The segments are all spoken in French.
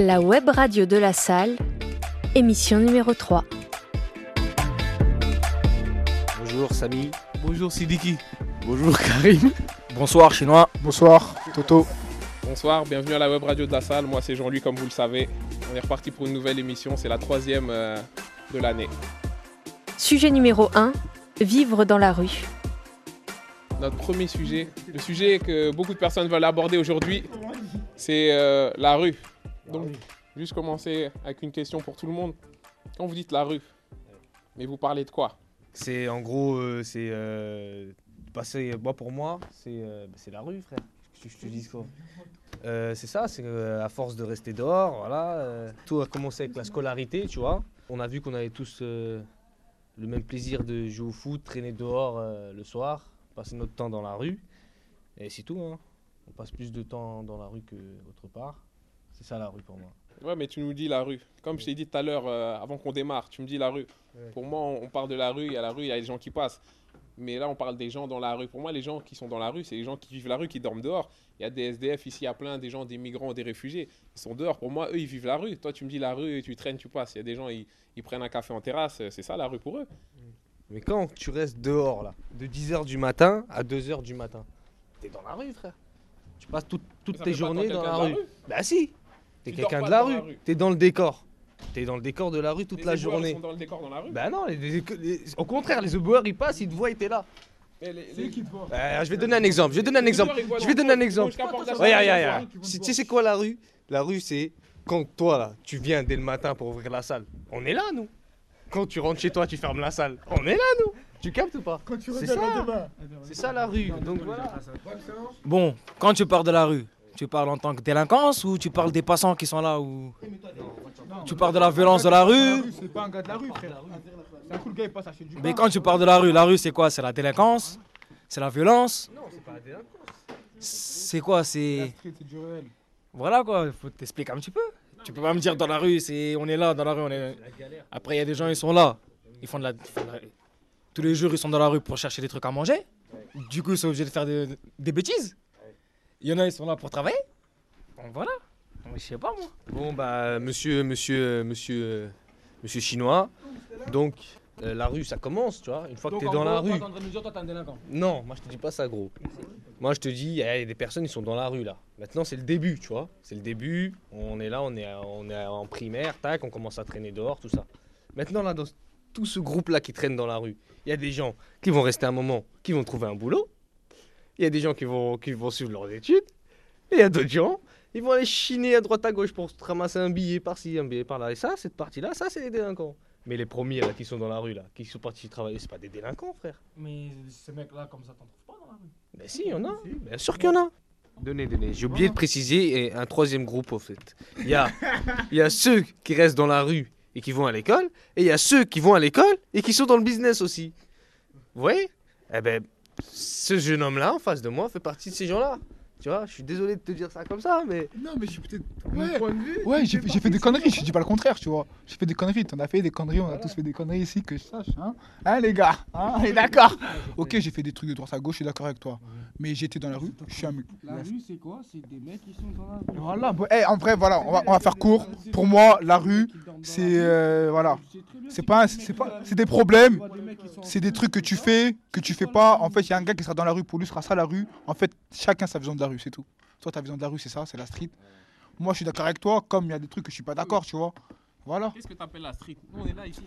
La web radio de la salle, émission numéro 3. Bonjour Samy. Bonjour Sidiki. Bonjour Karim. Bonsoir Chinois. Bonsoir Toto. Bonsoir, bienvenue à la web radio de la salle. Moi c'est Jean-Louis comme vous le savez. On est reparti pour une nouvelle émission, c'est la troisième euh, de l'année. Sujet numéro 1, vivre dans la rue. Notre premier sujet, le sujet que beaucoup de personnes veulent aborder aujourd'hui, c'est euh, la rue. Donc, juste commencer avec une question pour tout le monde. Quand vous dites la rue, mais vous parlez de quoi? C'est en gros, euh, c'est. Euh, passer, moi pour moi, c'est euh, c'est la rue, frère. Je, je te dis quoi? Euh, C'est ça, c'est euh, à force de rester dehors, voilà. euh, tout a commencé avec la scolarité, tu vois. On a vu qu'on avait tous euh, le même plaisir de jouer au foot, traîner dehors euh, le soir, passer notre temps dans la rue. Et c'est tout, hein. On passe plus de temps dans la rue que autre part. C'est ça la rue pour moi. Ouais, mais tu nous dis la rue. Comme je t'ai dit tout à l'heure, euh, avant qu'on démarre, tu me dis la rue. Ouais. Pour moi, on on parle de la rue, il y a la rue, il y a les gens qui passent. Mais là, on parle des gens dans la rue. Pour moi, les gens qui sont dans la rue, c'est les gens qui vivent la rue, qui dorment dehors. Il y a des SDF ici, il y a plein des gens, des migrants, des réfugiés. Ils sont dehors. Pour moi, eux, ils vivent la rue. Toi, tu me dis la rue, tu traînes, tu passes. Il y a des gens, ils, ils prennent un café en terrasse. C'est ça la rue pour eux. Mais quand tu restes dehors, là, de 10h du matin à 2h du matin, t'es dans la rue, frère. Tu passes tout- toutes Ça tes journées dans la de rue. Bah si, t'es quelqu'un de la rue. rue. T'es dans le décor. T'es dans le décor de la rue toute Les la éboueurs, ils journée. sont dans le décor dans la rue. Bah non, les- les- les- au contraire, les éboueurs ils passent, ils te voient et t'es là. Mais les- les- Euh, je vais donner un exemple. Je vais donner un exemple. ils Je vais donner un le- exemple. ils. Tu sais quoi la rue La rue c'est quand toi là, tu viens dès le matin pour ouvrir la salle. On est là nous. Quand tu rentres chez toi, tu fermes la salle. On est là nous. Tu captes ou pas? C'est ça. C'est ça la rue. Donc voilà. Bon, quand tu parles de la rue, tu parles en tant que délinquance ou tu parles des passants qui sont là ou tu parles de la violence de la rue? C'est pas un gars de la rue, frère. C'est un cool gars, il passe à chez du Mais quand tu parles de la rue, la rue c'est quoi? C'est la délinquance? C'est la violence? Non, c'est pas la délinquance. C'est quoi? C'est voilà quoi, il faut t'expliquer un petit peu. Tu peux pas me dire dans la rue, c'est on est là dans la rue, on est Après il y a des gens ils sont là, ils font de la, ils font de la- tous les jours ils sont dans la rue pour chercher des trucs à manger. Du coup ils sont obligés de faire des, des bêtises. Il y en a ils sont là pour travailler. Voilà. Mais Je sais pas moi. Bon bah monsieur monsieur monsieur monsieur chinois. Donc euh, la rue ça commence, tu vois. Une fois que t'es dans la rue. Non, moi je te dis pas ça gros. Moi je te dis, il y a des personnes qui sont dans la rue là. Maintenant c'est le début, tu vois. C'est le début. On est là, on est, on est en primaire, tac, on commence à traîner dehors, tout ça. Maintenant là, dans tout ce groupe là qui traîne dans la rue, il y a des gens qui vont rester un moment, qui vont trouver un boulot. Il y a des gens qui vont, qui vont suivre leurs études. Et il y a d'autres gens, ils vont aller chiner à droite à gauche pour se ramasser un billet par-ci, un billet par-là. Et ça, cette partie-là, ça c'est les délinquants. Mais les premiers là qui sont dans la rue là, qui sont partis travailler, c'est pas des délinquants, frère. Mais ces mecs là comme ça t'en trouves pas dans la rue? Ben si, il y en a. Bien sûr qu'il y en a. Donnez, donnez. J'ai oublié de préciser et un troisième groupe au fait. Il y a, il y a ceux qui restent dans la rue et qui vont à l'école, et il y a ceux qui vont à l'école et qui sont dans le business aussi. Vous voyez? Eh ben, ce jeune homme-là en face de moi fait partie de ces gens-là. Tu vois, je suis désolé de te dire ça comme ça, mais Non, mais j'ai peut-être. mon Ouais, point de vue. ouais j'ai fait des conneries, je dis pas le contraire, tu vois. J'ai fait des conneries, t'en as fait des conneries, on a tous fait des conneries ici, que je sache, hein. Hein, les gars Hein, on est d'accord Ok, j'ai fait des trucs de droite à gauche, je suis d'accord avec toi. Mais j'étais dans la rue, je suis un mec. La rue, c'est quoi? C'est des mecs qui sont dans la rue. Voilà, eh, en vrai, voilà, on va, on va faire court. Pour moi, la rue, c'est. euh, voilà. C'est pas, c'est pas, c'est des problèmes, c'est des trucs que tu fais, que tu fais pas. En fait, il y a un gars qui sera dans la rue, pour lui, ce sera ça la rue. En fait, chacun sa vision de la rue, c'est tout. Toi, ta vision de la rue, c'est ça, c'est la street. Moi, je suis d'accord avec toi, comme il y a des trucs que je suis pas d'accord, tu vois. Voilà. Qu'est-ce que tu appelles la street? Nous, on est là ici,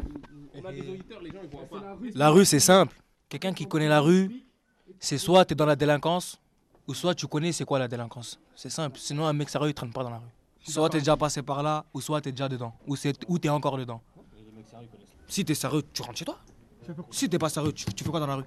on a des auditeurs, les gens ils voient pas. La rue c'est simple. Quelqu'un qui connaît la rue, c'est soit tu es dans la délinquance ou soit tu connais c'est quoi la délinquance. C'est simple. Sinon un mec sérieux il traîne pas dans la rue. Soit tu es déjà passé par là ou soit tu es déjà dedans ou tu es encore dedans. Si tu es sérieux, tu rentres chez toi. Si t'es pas sérieux, tu, tu fais quoi dans la rue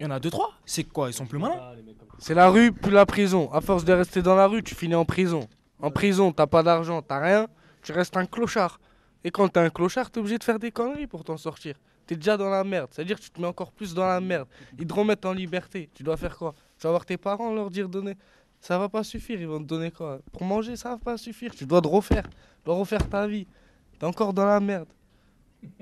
Il y en a deux trois. C'est quoi Ils sont plus malins C'est la rue plus la prison. À force de rester dans la rue, tu finis en prison. En prison, t'as pas d'argent, t'as rien, tu restes un clochard. Et quand t'es un clochard, t'es obligé de faire des conneries pour t'en sortir. T'es déjà dans la merde, c'est-à-dire que tu te mets encore plus dans la merde. Ils te remettent en liberté. Tu dois faire quoi? Tu vas voir tes parents, leur dire donner. Ça va pas suffire, ils vont te donner quoi? Pour manger, ça va pas suffire. Tu dois te refaire, tu dois refaire ta vie. T'es encore dans la merde.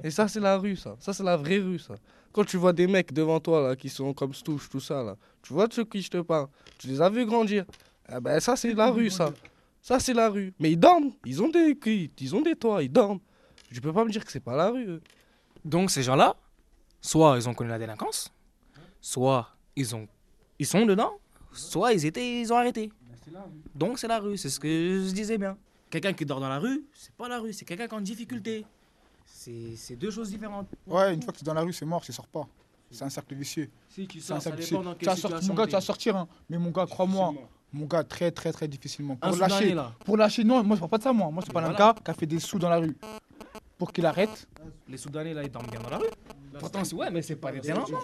Et ça, c'est la rue, ça. Ça, c'est la vraie rue, ça. Quand tu vois des mecs devant toi, là, qui sont comme Stouche, tout ça, là, tu vois de ceux qui je te parle. Tu les as vus grandir. Eh ben, ça, c'est la rue, ça. Ça, c'est la rue. Mais ils dorment. Ils ont des ils ont des toits, ils dorment. Tu peux pas me dire que c'est pas la rue. Donc ces gens-là, soit ils ont connu la délinquance, soit ils, ont, ils sont dedans, soit ils, étaient, ils ont arrêté. Donc c'est la rue, c'est ce que je disais bien. Quelqu'un qui dort dans la rue, c'est pas la rue, c'est quelqu'un qui est en difficulté. C'est deux choses différentes. Ouais, une fois que tu es dans la rue, c'est mort, tu sors pas. C'est un cercle vicieux. Si tu C'est un sors, ça cercle dépend vicieux. dans Tu quelle vas sortir- situation Mon gars, tu vas sortir. hein. Mais mon gars, crois-moi, mon gars, très, très, très difficilement. Un Pour Soudanais, lâcher, là. pour lâcher, non, moi, je parle pas de ça, moi. Moi, je parle d'un Voilà. gars qui a fait des sous dans la rue. Pour qu'il arrête, Les Soudanais, là, ils dorment bien dans la rue. Pourtant, c'est ouais, mais c'est pas des délinquants.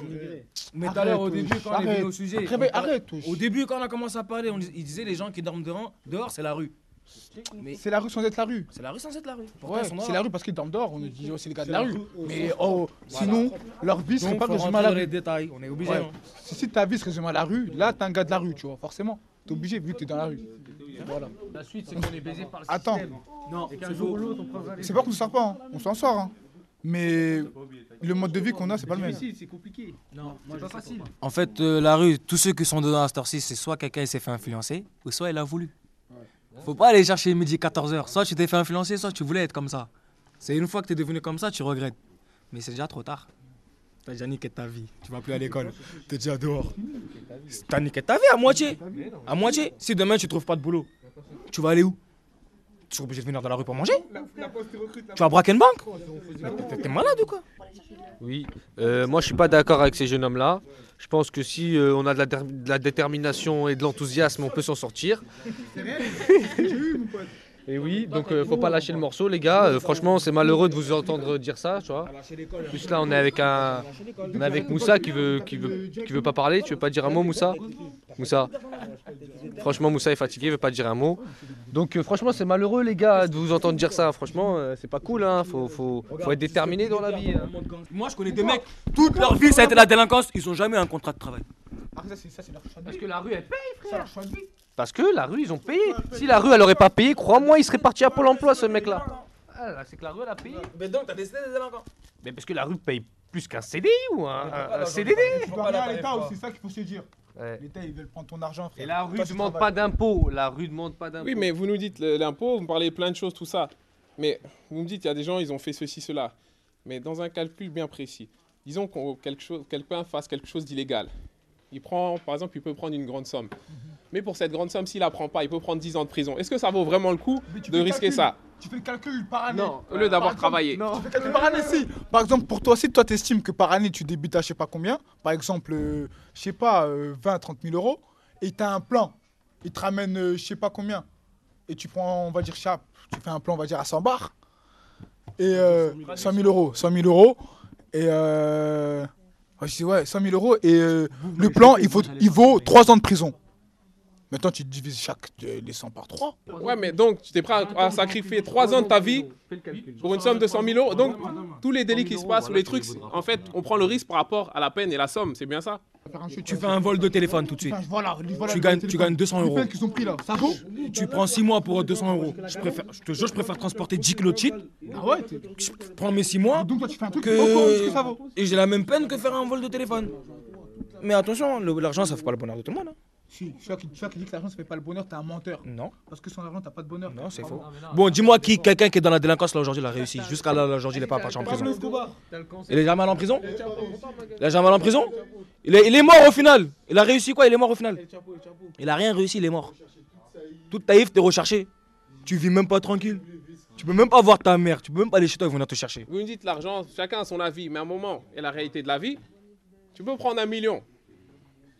Mais tout à Arrête, l'heure, au début, quand on est arrête. venu au sujet, on arrête, wesh. Au début, quand on a commencé à parler, on dis- il disait les gens qui dorment dehors, dehors c'est la rue. Mais c'est la rue sans être la rue. c'est la rue sans être la rue. Ouais, c'est la rue parce qu'ils dorment dehors. On nous dit, oh, c'est les gars de la rue. Mais oh, sinon, leur vie serait pas résumée à la les rue. détails, on est obligé. Ouais. hein. Si, si ta vie se résume à la rue, là, t'es un gars de la rue, tu vois, forcément. T'es obligé vu que t'es dans la rue. Voilà. La suite, c'est qu'on est baisé par le Attends, Non, ou l'autre, c'est pas qu'on s'en sort pas, hein. on s'en sort. hein. Mais le mode de vie qu'on a, c'est pas le même. c'est compliqué. Non, C'est pas facile. En fait, euh, la rue, tous ceux qui sont dedans à cette heure-ci, c'est soit quelqu'un s'est fait influencer, ou soit il a voulu. Faut pas aller chercher midi 14h. Soit tu t'es fait influencer, soit tu voulais être comme ça. C'est une fois que tu es devenu comme ça, tu regrettes. Mais c'est déjà trop tard. T'as déjà niqué ta vie. Tu vas plus à l'école. T'es déjà dehors. T'as niqué ta vie à moitié. À moitié. Si demain tu trouves pas de boulot, tu vas aller où? Tu seras obligé de venir dans la rue pour manger Tu vas braquer une banque T'es- malade ou quoi? Oui, euh, moi je suis pas d'accord avec ces jeunes hommes-là. Je pense que si euh, on a de la, der- de la détermination et de l'enthousiasme, on peut s'en sortir. Et oui, donc euh, faut pas lâcher le morceau, les gars. Euh, franchement, c'est malheureux de vous entendre dire ça, tu vois. En plus là, on est avec un, on est avec Moussa qui veut, qui veut, qui veut pas parler. Tu veux pas dire un mot, Moussa? Moussa. Franchement, Moussa est fatigué, il veut pas dire un mot. Donc euh, franchement, c'est malheureux, les gars, de vous entendre dire ça. Franchement, euh, c'est pas cool, hein. Faut, faut, faut être déterminé dans la vie. hein. Moi, je connais des mecs, toute leur vie, ça a été la délinquance. Ils ont jamais un contrat de travail. Ah, Parce que la rue, elle paye. C'est Parce que la rue, ils ont payé. Si la rue, elle aurait pas payé, crois-moi, il serait parti à Pôle emploi, ce mec-là. Ah, là, c'est que la rue, elle a payé. Mais donc, t'as décidé des délinquants. Mais parce que la rue paye plus qu'un CDI ou un, un- un CDD. Tu dois rien à l'État aussi, c'est ça qu'il faut se dire. Ouais. L'État, ils veulent prendre ton argent, frère. Et la rue ne demande pas d'impôts. La rue ne demande pas d'impôts. Oui, mais vous nous dites l'impôt, vous me parlez plein de choses, tout ça. Mais vous me dites, il y a des gens, ils ont fait ceci, cela. Mais dans un calcul bien précis, disons qu'on quelque chose, quelqu'un fasse quelque chose d'illégal. Il prend, par exemple, il peut prendre une grande somme. Mais pour cette grande somme, s'il la prend pas, il peut prendre 10 ans de prison. Est-ce que ça vaut vraiment le coup de risquer calcul. ça Tu fais le calcul par année. Non, au lieu d'avoir travaillé. Tu fais le calcul par année, si. Par exemple, pour toi, si toi, t'estimes que par année, tu débutes à je sais pas combien, par exemple, euh, je sais pas, euh, 20, 30 000 euros, et tu as un plan, il te ramène euh, je sais pas combien, et tu prends, on va dire, chap, tu fais un plan, on va dire, à 100 bars, et euh, 100 000 euros, 100 000 euros, et ouais, je dis, ouais, 100 000 euros, et euh, le plan, il, faut, il vaut 3 ans de prison. Maintenant, tu divises chaque euh, les 100 par 3. Ouais, mais donc, tu t'es prêt à, à sacrifier 3 ans de ta vie pour une somme de 100 000 euros? Donc, tous les délits qui se passent ou les trucs, en fait, on prend le risque par rapport à la peine et la somme. C'est bien ça? Tu fais un vol de téléphone tout de suite. Voilà, voilà, Tu gagnes- tu gagnes 200 Les euros. peines qu'ils ont pris là, ça vaut? Tu prends 6 mois pour 200 euros. Je, préfère, je te jure, je préfère transporter 10 kilos de shit. Ah ouais Je prends mes 6 mois Donc toi tu fais un truc, beaucoup, que ça que... vaut? et j'ai la même peine que faire un vol de téléphone. Mais attention, l'argent, ça fait pas le bonheur de tout le monde. hein. Si, qui, celui qui dit que l'argent ça fait pas le bonheur, t'es un menteur. Non, Parce que sans argent t'as pas de bonheur. non, c'est faux. Bon, dis-moi qui, quelqu'un qui est dans la délinquance là aujourd'hui, il a réussi. Jusqu'à là, aujourd'hui, il est pas parti en prison. Il est jamais allé en prison Il est jamais allé en prison il est, il est mort au final. Il a réussi quoi Il est mort au final. Il a rien réussi, il est mort. Toute ta vie, t'es recherché. Tu vis même pas tranquille. Tu peux même pas voir ta mère. Tu peux même pas aller chez toi et venir te chercher. Vous me dites l'argent, chacun a son avis, mais à un moment, et la réalité de la vie, tu peux prendre un million.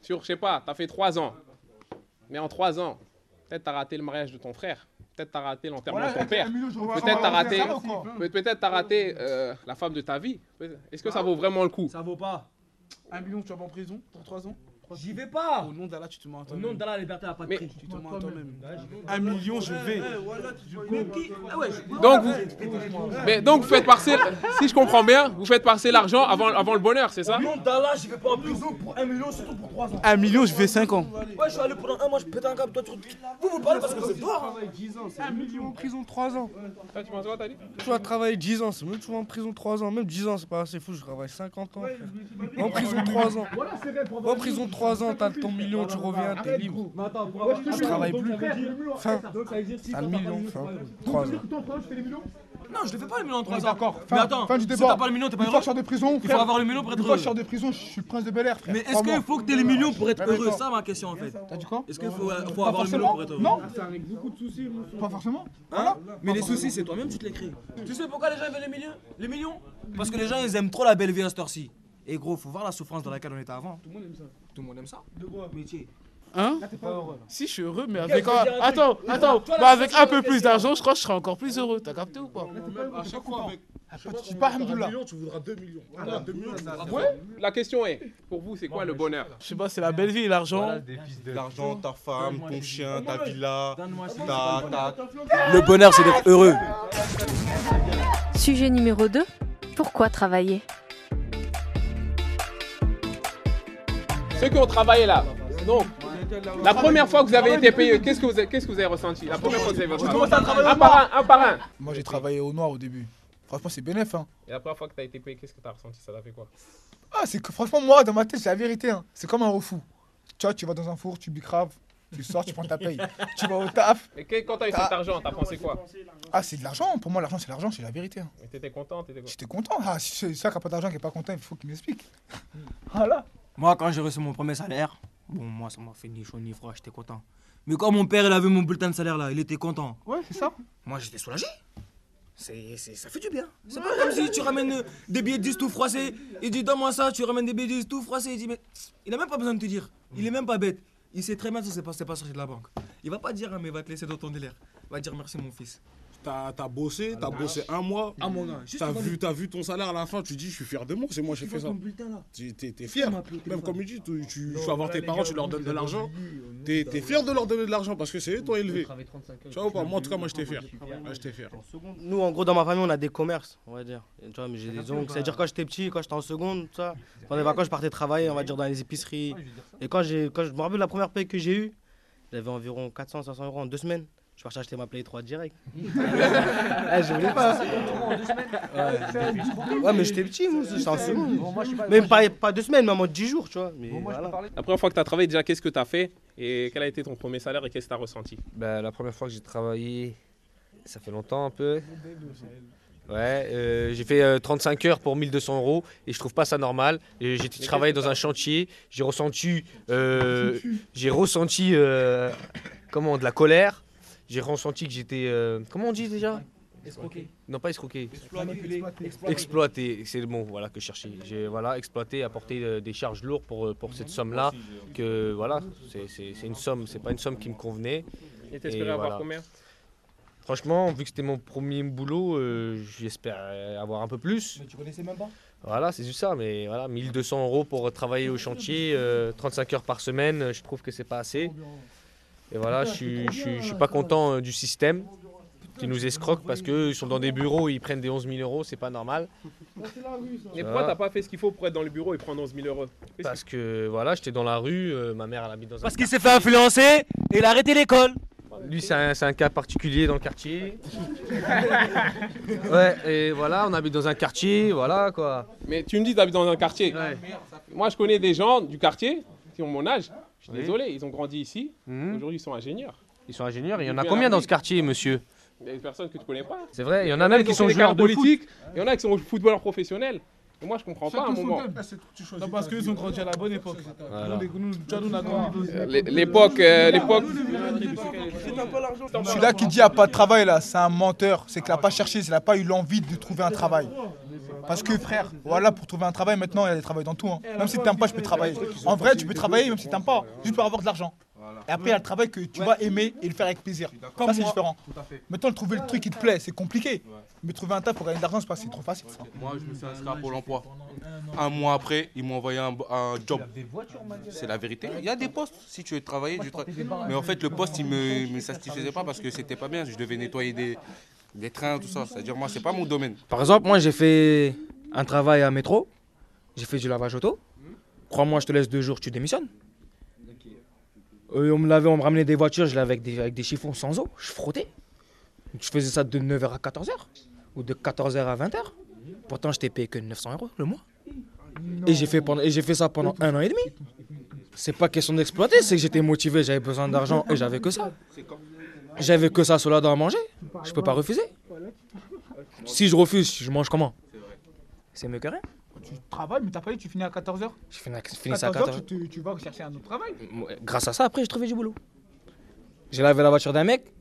Sur, je sais pas, t'as fait 3 ans. Mais en 3 ans, peut-être t'as raté le mariage de ton frère. Peut-être t'as raté l'enterrement de ton père. Peut-être t'as raté, peut- peut-être t'as raté euh, la femme de ta vie. Est-ce que ça vaut vraiment le coup? Ça vaut pas. Un million, tu vas en prison pour 3 ans J'y vais pas. Au nom d'Allah, tu te mens à Au toi-même. nom d'Allah, la liberté Mais- prix. Tu te mens à toi-même. Un million, je vais. Donc vous, mais donc vous faites passer, si je comprends bien, vous faites passer l'argent avant, avant le bonheur, c'est ça Au nom d'Allah, j'y vais pas en prison pour un million, surtout pour trois ans. Un million, je vais 5 ans. Ouais, je suis allé pendant un mois, je pète un câble, toi tu. Vous vous parlez parce que êtes dehors. hein. Un million en prison 3 ans. Ah, Tu penses quoi, t'as dit Tu vas travailler 10 ans, c'est mieux que tu vas en prison 3 ans. Même 10 ans, c'est pas assez fou, je travaille 50 ans. En prison 3 ans. En prison 3 ans, t'as ton million, tu reviens, t'es libre. Tu travailles plus. Fin. T'as le million, fin. 3 ans. Non, je le fais pas le million en On 3 est ans. d'accord. Mais Fin- attends, fin du si débat. t'as pas le million, t'es pas Une fois heureux. que je sors de prison, Il faut avoir le million pour être Une fois que heureux. je sors de prison, je suis le prince de Bel Air, frère. Mais est-ce qu'il faut que t'aies les millions pour être heureux. Ça ma question en fait. T'as dit quoi Est-ce qu'il faut, avoir le million pour être heureux Non. Pas forcément. Voilà. Mais les soucis, c'est toi-même, tu te les crées. Tu sais pourquoi les gens veulent les millions Les millions? Parce que les gens, ils aiment trop la belle vie à cette heure-ci. Et gros, faut voir la souffrance dans laquelle on était avant. Tout le monde aime ça. Tout le monde aime ça. Métier. Hein? Si, je suis heureux, mais avec. un- Attends, attends, bah avec un peu plus d'argent, je crois que je serais encore plus heureux. T'as capté ou pas? À chaque fois, avec. Tu dis pas Alhamdoulilah. million, tu voudras 2 millions. Ah, 2 millions, La question est, pour vous, c'est quoi le bonheur Je sais pas, c'est la belle vie, l'argent. L'argent, ta femme, ton chien, ta villa, ta, ta, Le bonheur, c'est d'être heureux. Sujet numéro 2. Pourquoi travailler? Ceux qui ont travaillé là, donc, la première fois que vous avez été payé, qu'est-ce que vous avez, qu'est-ce que vous avez ressenti? La première fois que vous avez travailler Un par un, un par un. Moi, j'ai travaillé au noir au début. Franchement, c'est bénéf. Hein. Et la première fois que tu as été payé, qu'est-ce que tu as ressenti? Ça t'a fait quoi? Ah, c'est que franchement, moi, dans ma tête, c'est la vérité. Hein. C'est comme un refou. Tu vois, tu vas dans un four, tu bicraves, tu sors, tu prends ta paye. tu vas au taf. Et quand tu as eu cet argent, tu as pensé quoi? Ah, c'est de l'argent. Pour moi, l'argent, c'est l'argent, c'est la vérité. Hein. Et T'étais content t'étais content J'étais content. Ah, si c'est ça qui n'a pas d'argent, qui n'est pas content, il faut qu'il m'explique. voilà. Moi, quand j'ai reçu mon premier salaire, bon, moi, ça m'a fait ni chaud ni froid, j'étais content. Mais quand mon père, il a vu mon bulletin de salaire là, il était content. Ouais, c'est ça. Moi, j'étais soulagé. C'est, c'est- ça fait du bien. C'est pas comme si tu ramènes des billets de 10 tout froissés. Il dit, donne-moi ça, tu ramènes des billets de 10 tout froissés. Il dit, mais il a même pas besoin de te dire. Il est même pas bête. Il sait très bien que c'est pas, c'est pas sorti de la banque. Il va pas dire, ah, mais il va te laisser dans ton délire. Il va dire, merci mon fils. T'as t'as bossé, t'as bossé un mois. Ah, mon gars, T'as vu, t'as vu ton salaire à la fin, tu dis, je suis fier de moi, c'est moi qui ai fait ça. T'es t'es fier. Même comme il dit, tu, tu, tu vas voir tes parents, tu leur donnes de l'argent. T'es t'es fier de leur donner de l'argent parce que c'est eux qui t'ont élevé. Tu vois ou pas Moi, en tout cas, moi, j'étais fier. J'étais fier. Nous, en gros, dans ma famille, on a des commerces, on va dire. Tu vois, mais j'ai des oncles. C'est-à-dire, quand j'étais petit, quand j'étais en seconde, ça, pendant les vacances, je partais travailler, on va dire, dans les épiceries. Et quand, j'ai, quand je me rappelle la première paye que j'ai eue, j'avais environ 400, 500 euros en deux semaines. Je suis parti acheter ma Play 3 direct. Eh, je voulais pas. Ouais, ouais mais j'étais petit, moi, j'étais en seconde. Même pas, pas deux semaines, même en 10 jours, tu vois. Mais voilà. La première fois que tu as travaillé, déjà, qu'est-ce que tu as fait Et quel a été ton premier salaire et qu'est-ce que tu as ressenti? Bah, la première fois que j'ai travaillé, ça fait longtemps un peu. Ouais, euh, j'ai fait euh, 35 heures pour 1200 euros et je trouve pas ça normal. J'ai travaillé dans un chantier, j'ai ressenti, euh, j'ai ressenti euh, comment de la colère. J'ai ressenti que j'étais, euh, comment on dit déjà? Escroqué. Non pas escroqué, exploité. C'est le mot voilà que je cherchais. J'ai voilà exploité, apporté euh, des charges lourdes pour euh, pour cette somme là. Que voilà, c'est- c'est c'est une somme, c'est pas une somme qui me convenait. Et t'espérais avoir voilà. combien? Franchement, vu que c'était mon premier boulot, euh, j'espère avoir un peu plus. Mais tu connaissais même pas? Voilà, c'est juste ça. Mais voilà, 1200 euros pour travailler au chantier, euh, 35 heures par semaine, euh, je trouve que c'est pas assez. Et voilà, je suis, je suis, je suis pas content euh, du système qui nous escroque parce qu'ils sont dans des bureaux, ils prennent des 11 000 euros, c'est pas normal. Et pourquoi t'as pas fait ce qu'il faut pour être dans le bureau et prendre 11 000 euros Parce que voilà, j'étais dans la rue, euh, ma mère elle habite dans un. Parce qu'il s'est fait influencer et il a arrêté l'école. Lui, c'est un, cas particulier dans le quartier. ouais, et voilà, on habite dans un quartier, voilà quoi. Mais tu me dis d'habiter dans un quartier. Moi, je connais des gens du quartier qui ont mon âge. Je suis Oui. désolé, ils ont grandi ici. Mhm. Aujourd'hui, ils sont ingénieurs. Ils sont ingénieurs, il y en a combien dans ce quartier, monsieur Il y a des personnes que tu connais pas. C'est vrai, il y en a même qui ont sont joueurs de foot. politiques. Il y en a qui sont footballeurs professionnels. Et moi, je comprends pas à un moment. Non, parce qu'ils ont grandi à la bonne époque. L'époque, euh, l'époque. Celui-là qui dit qu'il n'y a pas de travail, là, c'est un menteur. C'est qu'il n'a pas cherché, il n'a pas eu l'envie de trouver un travail. Parce que frère, voilà, pour trouver un travail, maintenant, il y a des travails dans tout. hein. Même si tu n'aimes pas, je peux travailler. En vrai, tu peux travailler même si tu n'aimes pas, juste pour avoir de l'argent. Et après, il y a le travail que tu vas aimer et le faire avec plaisir. Ça, c'est différent. Maintenant, trouver le truc qui te plaît, c'est compliqué. Mais trouver un taf pour gagner de l'argent, c'est pas c'est trop facile. ça. Moi, je me suis inscrit à Pôle emploi. Un mois après, ils m'ont envoyé un, un job. C'est la vérité. Il y a des postes. Si tu veux travailler, tu travailles. Mais en fait, le poste, il me, me satisfaisait pas parce que c'était pas bien. Je devais nettoyer des, des trains, tout ça. C'est-à-dire, moi, c'est pas mon domaine. Par exemple, moi j'ai fait un travail à métro, j'ai fait du lavage auto. Crois-moi, je te laisse deux jours, tu démissionnes. Euh, on me lavait, on me ramenait des voitures, je lavais avec des, avec des chiffons sans eau, je frottais. Je faisais ça de 9h à 14h ou de 14h à 20h. Pourtant, je t'ai payé que 900 euros le mois. Et j'ai fait, pendant- et j'ai fait ça pendant un an et demi. C'est pas question d'exploiter, c'est que j'étais motivé, j'avais besoin d'argent et j'avais que ça. J'avais que ça cela à manger. Je peux pas refuser. Si je refuse, je mange comment? C'est mieux que rien. Tu travailles, mais t'as pas dit tu finis à 14h Je finis, je finis ça à 14h, 14 tu, vas chercher un autre travail. Grâce à ça, après, j'ai trouvé du boulot. J'ai lavé la voiture d'un mec,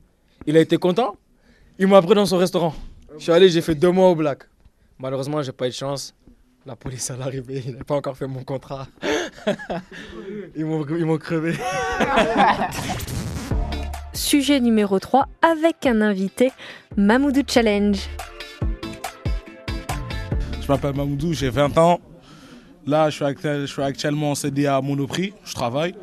il a été content, il m'a pris dans son restaurant. Je suis allé, j'ai fait deux mois au black. Malheureusement, j'ai pas eu de chance. La police est arrivée, il n'a pas encore fait mon contrat. ils m'ont ils m'ont crevé. Sujet numéro 3 avec un invité, Mamoudou Challenge. Je m'appelle Mamoudou, j'ai 20 ans. Là, je suis, actuellement en CDI à Monoprix, je travaille.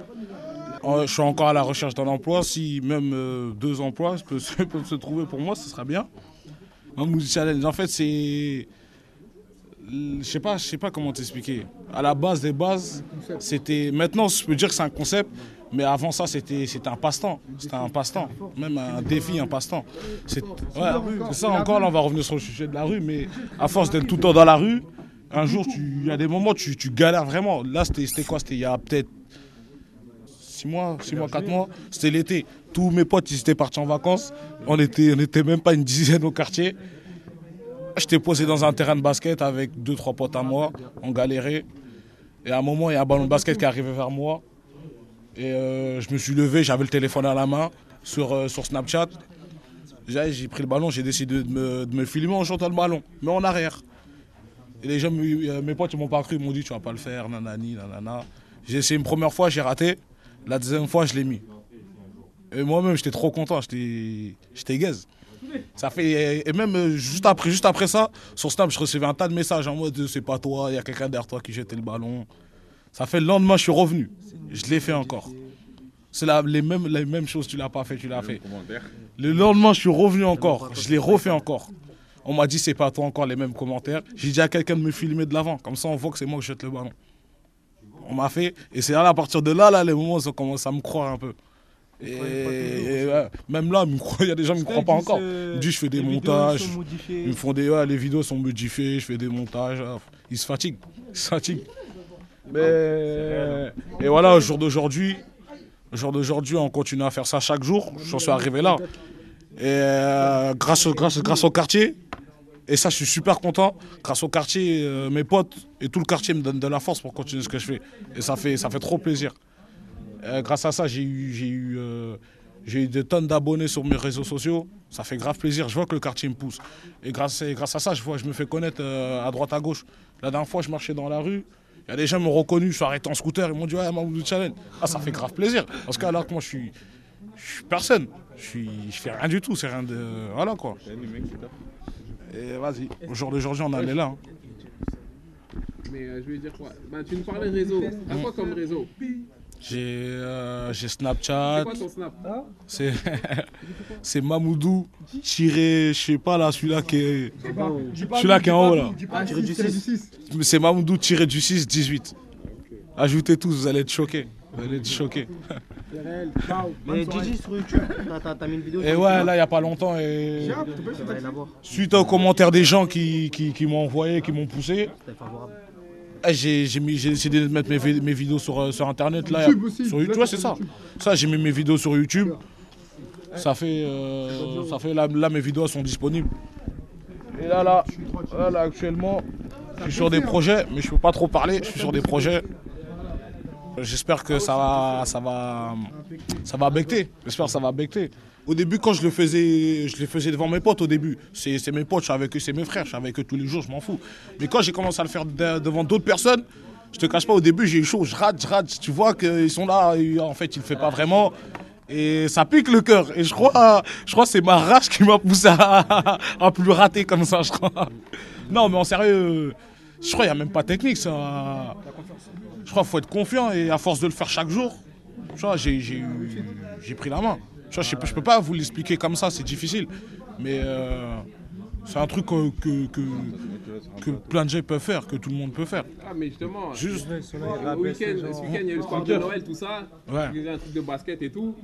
Euh, Je suis encore à la recherche d'un emploi. Si même euh, deux emplois peuvent, se- trouver pour moi, ce sera bien. Mamoudou Challenge, en fait, c'est. Je sais sais pas comment t'expliquer. À la base des bases, c'était. Maintenant, je peux dire que c'est un concept, mais avant ça, c'était un passe-temps. C'était un passe-temps, même un défi, un passe-temps. C'est ça encore. Là, on va revenir sur le sujet de la rue, mais à force d'être tout le temps dans la rue, un jour, il y a des moments, tu, tu galères vraiment. Là, c'était quoi? C'était il y a peut-être 6 mois, 6 mois, 4 mois. C'était l'été. Tous mes potes, ils étaient partis en vacances. On était, on même pas une dizaine au quartier. J'étais posé dans un terrain de basket avec deux, trois potes à moi. On galérait. Et à un moment, il y a un ballon de basket qui est arrivé vers moi. Et euh, je me suis levé, j'avais le téléphone à la main sur, euh, sur Snapchat. J'ai pris le ballon, j'ai décidé de me, filmer en chantant le ballon, mais en arrière. Et les gens, euh, mes potes, ils m'ont pas cru, ils m'ont dit tu vas pas le faire, nanani, nanana. J'ai essayé une première fois, j'ai raté. La deuxième fois, je l'ai mis. Et moi-même, j'étais trop content, j'étais gaze. Ça fait, et même juste après, juste après ça, sur Snap, je recevais un tas de messages en mode c'est pas toi, il y a quelqu'un derrière toi qui jetait le ballon. Ça fait le lendemain, je suis revenu. Je l'ai fait encore. C'est la- les, mêmes, les mêmes choses, tu l'as pas fait, tu l'as fait. Le lendemain, je suis revenu encore. Je l'ai refait encore. On m'a dit c'est pas toi encore les mêmes commentaires. J'ai dit à quelqu'un de me filmer de l'avant. Comme ça, on voit que c'est moi qui jette le ballon. On m'a fait. Et c'est là, à partir de là, là, les moments ils ont commencé à me croire un peu. Et, et ouais, même là, ils il y a des gens qui ne me croient pas encore. Ils me disent je fais des montages. Ils me font des. ouais, les vidéos sont modifiées, je fais des montages. ah, Ils se fatiguent. Ils se fatiguent. Mais. Et voilà, au jour d'aujourd'hui, au jour d'aujourd'hui, on continue à faire ça chaque jour. J'en suis arrivé là. Et euh, grâce, au, grâce, grâce au quartier, et ça, je suis super content. Grâce au quartier, euh, mes potes et tout le quartier me donnent de la force pour continuer ce que je fais. Et ça fait, ça fait trop plaisir. Euh, grâce à ça, j'ai eu, j'ai eu, eu des tonnes d'abonnés sur mes réseaux sociaux. Ça fait grave plaisir. Je vois que le quartier me pousse. Et grâce, et grâce à ça, je, vois, je me fais connaître à droite, à gauche. La dernière fois, je marchais dans la rue. Il y a des gens qui m'ont reconnu. Je suis arrêté en scooter. Ils m'ont dit Ouais, Mamoudou Challenge. Ah, ça fait grave plaisir. Parce que alors que moi, je suis, je suis personne. Je, suis, je fais rien du tout. C'est rien de. Voilà quoi. Et vas-y. Au jour d'aujourd'hui, on en est là. hein. Mais euh, je vais dire quoi? Bah, Tu nous parlais réseau. T'as quoi comme réseau? J'ai euh, j'ai Snapchat. C'est quoi ton snap C'est c'est Mamoudou tiré, je sais pas là, celui-là qui est celui-là qui est en haut là. C'est Mamoudou tiré du 6 18. Ajoutez tous, vous allez être choqués. Vous allez être choqués. Mais Gigi sur YouTube, t'as- t'as t'as mis une vidéo Et ouais, là il y a pas longtemps et suite aux commentaires des gens qui, qui, qui m'ont envoyé, qui m'ont poussé, C'était favorable. Eh, j'ai j'ai mis- j'ai décidé de mettre mes vidéos sur, euh, sur internet là. YouTube aussi, Sur YouTube, ouais, c'est ça. Ça j'ai mis mes vidéos sur YouTube. Ça fait, euh, ça fait là, là, mes vidéos sont disponibles. Et là, là, là, là, actuellement, je suis sur des projets, mais je peux pas trop parler. Je suis sur des projets. J'espère que ça va, ça va, ça va becter. J'espère que ça va becter. Au début, quand je le faisais, je le faisais devant mes potes. Au début, c'est mes potes, je suis avec eux, c'est mes frères, je suis avec eux tous les jours, je m'en fous. Mais quand j'ai commencé à le faire de- devant d'autres personnes, je te cache pas, au début, j'ai eu chaud, je rate, je rate. Tu vois qu'ils sont là, en fait, ils le font pas vraiment. Et ça pique le cœur. Et je crois, je crois que c'est ma rage qui m'a poussé à, à plus rater comme ça, je crois. Non, mais en sérieux, je crois qu'il n'y a même pas de technique. Ça. Je crois qu'il faut être confiant et à force de le faire chaque jour, tu vois, j'ai, j'ai, eu- j'ai pris la main. Tu vois, je ne peux, je peux pas vous l'expliquer comme ça, c'est difficile. Mais euh, c'est un truc que, que, que, que plein de gens peuvent faire, que tout le monde peut faire. Ah, mais justement, Juste. le week-end, ce week-end, il y a eu le soir de Noël, tout ça. Ouais. Il y a un truc de basket et tout.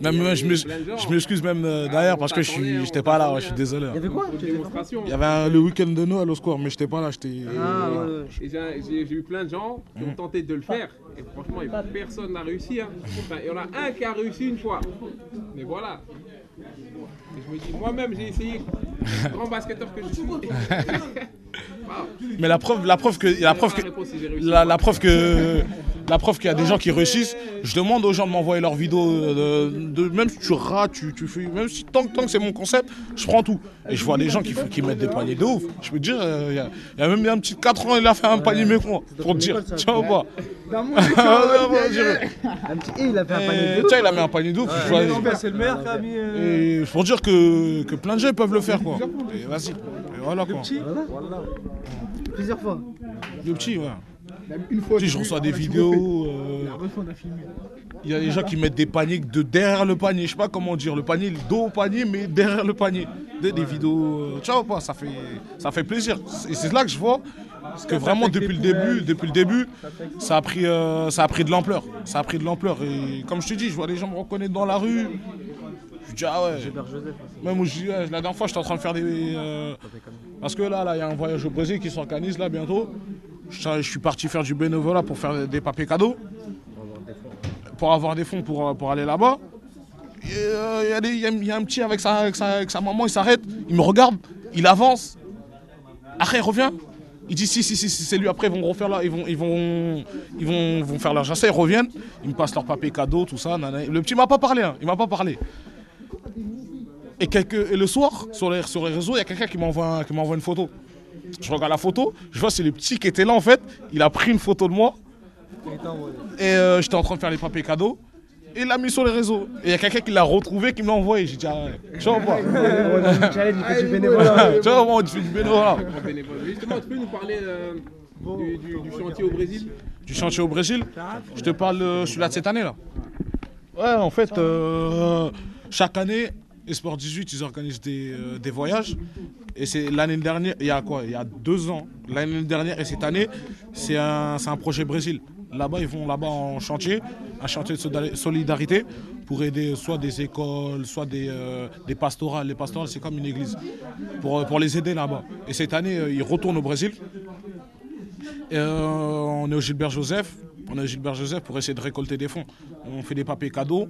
Même, je je m'excuse même euh, d'ailleurs on parce que je j'étais pas là, ouais, je suis hein. désolé. Il y avait quoi? Il y avait un- le week-end de Noël au square, mais j'étais pas là, j'étais. Ah, voilà. j'ai- eu plein de gens qui ont tenté de le faire. Et franchement, et personne n'a réussi. Hein. Enfin, il y en a un qui a réussi une fois. Mais voilà. Et je me dis, moi-même, j'ai essayé. Grand basketteur que je suis. Mais la preuve, la preuve que, la preuve que, la, la preuve que, la preuve qu'il y a des gens qui réussissent. Je demande aux gens de m'envoyer leurs vidéos, de, de- même si tu rates, tu, tu fais, même si tant, que- tant que c'est mon concept, je prends tout. Et je vois des gens qui, mettent des paniers de ouf. Je peux te dire, euh, il y, a- il y a même un petit 4 ans, il a fait un panier mieux que moi. Pour te dire, tiens ou pas? Ah. Un petit et il a fait un panier de Tiens, il a mis un panier de ouf. vois- c'est le meilleur qui euh, Et pour dire que, que plein de gens peuvent le faire, quoi. Vas-y. Voilà, quoi. Plusieurs fois. Le petit, ouais. Une fois, Tu sais, je reçois des vidéos. euh. Il y a des gens qui mettent des paniers de derrière le panier. Je sais pas comment dire. Le panier, le dos au panier, mais derrière le panier. Des, des vidéos. euh, Tu vois ou pas ça fait, ça fait plaisir. Et c'est là que je vois. Parce que vraiment, depuis le début, depuis le début, ça a pris, euh, ça a pris de l'ampleur. Ça a pris de l'ampleur. Et comme je te dis, je vois les gens me reconnaître dans la rue. Je dis, ah ouais. Même où je la dernière fois, j'étais en train de faire des. euh, parce que là, là, il y a un voyage au Brésil qui s'organise là bientôt. Je, suis parti faire du bénévolat pour faire des papiers cadeaux. Pour avoir des fonds pour, euh, pour aller là-bas. Euh, Il y a un petit avec sa, avec, sa, maman, il s'arrête, il me regarde, il avance. Après, il revient. Il dit si, si, si, si, c'est lui. Après, ils vont refaire là, ils vont, ils vont, ils vont, vont faire leur jacet, ils reviennent. Ils me passent leur papier cadeau, tout ça. Le petit m'a pas parlé, hein, il m'a pas parlé. Et, le soir, sur les, sur les réseaux, il y a quelqu'un qui m'envoie une photo. Je regarde la photo, je vois c'est le petit qui était là en fait. Il a pris une photo de moi. Et euh, j'étais en train de faire les papiers cadeaux. Et il l'a mis sur les réseaux. Et il y a quelqu'un qui l'a retrouvé, qui me l'a envoyé. J'ai dit, ah tu vois pas? On fait. Tu vois, tu fais du bénévolat? Justement, tu peux nous parler euh, du, du- du chantier au Brésil? Du chantier au Brésil? Je te parle de celui-là de cette année là. Ouais, en fait, euh, chaque année, Esport 18, ils organisent des, euh, des voyages. Et c'est l'année dernière, il y a quoi? Il y a deux ans, l'année dernière et cette année, c'est un, projet Brésil. Là-bas, ils vont là-bas en chantier, un chantier de solidarité pour aider soit des écoles, soit des, euh, des pastorales. Les pastorales, c'est comme une église, pour, euh, les aider là-bas. Et cette année, ils retournent au Brésil. Et, on est au Gilbert Joseph. On est au Gilbert Joseph pour essayer de récolter des fonds. On fait des papiers cadeaux.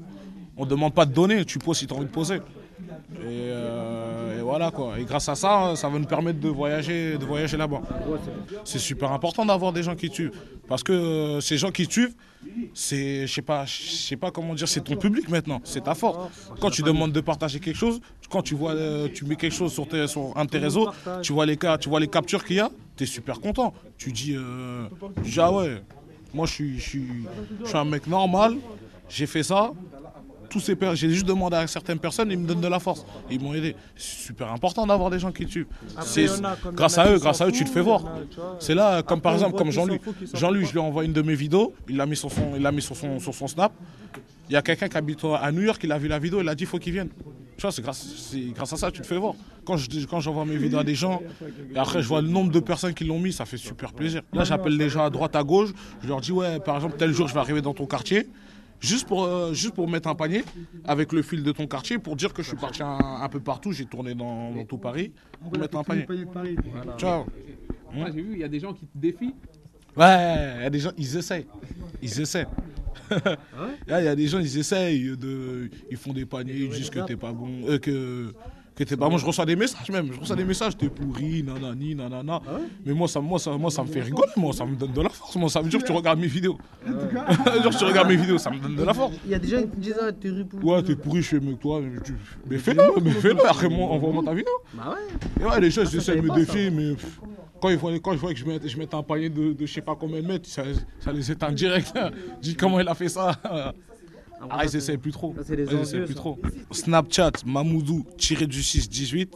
On ne demande pas de donner. Tu poses si tu as envie de poser. Et, euh, et voilà quoi. Et grâce à ça, ça va nous permettre de voyager, de voyager là-bas. C'est super important d'avoir des gens qui tuent. Parce que euh, ces gens qui tuent, c'est, je sais pas, je sais pas comment dire, c'est ton public maintenant, c'est ta force. Quand tu demandes de partager quelque chose, quand tu vois, euh, tu mets quelque chose sur, tes, sur un de tes réseaux, tu vois les cas, tu vois les captures qu'il y a, tu es super content. Tu dis, tu dis, ah ouais, moi je suis, je suis, je suis un mec normal, j'ai fait ça. Tous ces j'ai juste demandé à certaines personnes, ils me donnent de la force, ils m'ont aidé. C'est super important d'avoir des gens qui. Après, il a comme grâce il à eux, grâce à eux, tu te fais voir. il. C'est là, comme par Après, exemple, comme Jean-Luc. Jean-Luc, je lui ai envoyé une de mes vidéos, il l'a mis sur son, il mis sur son, sur son snap. Il y a quelqu'un qui habite à New York, il a vu la vidéo, il a dit faut qu'il vienne. Tu vois, c'est grâce, grâce à ça tu te fais voir. Quand je quand j'envoie mes vidéos à des gens, et après je vois le nombre de personnes qui l'ont mis, ça fait super plaisir. Là, j'appelle les gens à droite, à gauche, je leur dis ouais, par exemple, tel jour je vais arriver dans ton quartier. Juste pour, euh, juste pour mettre un panier avec le fil de ton quartier pour dire que je suis parti un, un peu partout, j'ai tourné dans, dans tout Paris pour mettre un panier. Tu vois Moi, j'ai vu, il y a des gens qui te défient. Ouais, il y a des gens, ils essayent. Ils essaient. Là, Il y a des gens, ils essayent, de, ils font des paniers, ils disent que t'es pas bon, euh, que, que t'es pas bon. Je reçois des messages même, je reçois des messages, t'es pourri, nanani, nanana. Mais moi ça, moi, ça, moi, ça me fait rigoler, moi, ça me donne de la force. Moi, ça veut dire que tu regardes mes vidéos. Genre, tu regardes mes vidéos, ça me donne de la force. Il y a des gens qui disent, ah, t'es ripoux. Ouais, t'es pourri, je fais mieux que toi. Mais, tu- mais fais-le, mais fais-le, après, moi, envoie-moi ta vidéo. Bah ouais. Et ouais, les gens, ils ça, essaient de me défier, mais pff, quand ils voient, quand ils voient que je mets, je mets un panier de, de je sais pas combien de mètres, ça, ça les éteint direct. Je dis comment il a fait ça. Ah, ils essaient plus trop. des Ils envieux, plus trop. Snapchat, Mamoudou, tiré du 6, 18.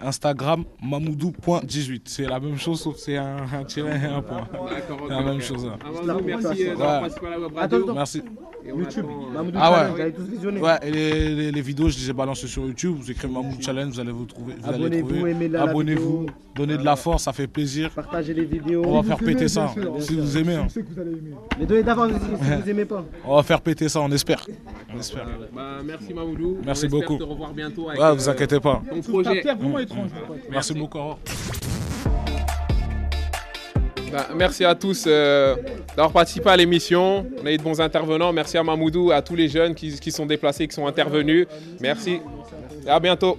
Instagram, mamoudou.18. C'est la même chose, sauf c'est un, un tiré et un point. Ok, C'est la même chose. hein. Merci, d'avoir Ouais. participé à la web radio. Merci. On YouTube. euh, Mamoudou Ah Challenge, ouais. vous allez tous visionner. Ouais, et les, les- les vidéos, je les ai balancées sur YouTube. Vous écrivez Mamoud Challenge, vous allez vous trouver. Vous allez Abonnez-vous, aimez-la, la Abonnez-vous, donnez de la force, ça fait plaisir. Partagez les vidéos. On va Si faire vous péter aimez, ça. bien sûr, bien Si sûr. vous aimez. hein. Mais donnez d'avance si si vous aimez pas. On va faire péter ça, on espère. On espère. Bah, merci Mamoudou. Merci On beaucoup. te revoir bientôt avec, Ouais, vous euh, inquiétez pas. Ton projet. Merci beaucoup. Bah, merci à tous euh, d'avoir participé à l'émission. On a eu de bons intervenants. Merci à Mamoudou, à tous les jeunes qui, qui sont déplacés, qui sont intervenus. Merci et à bientôt.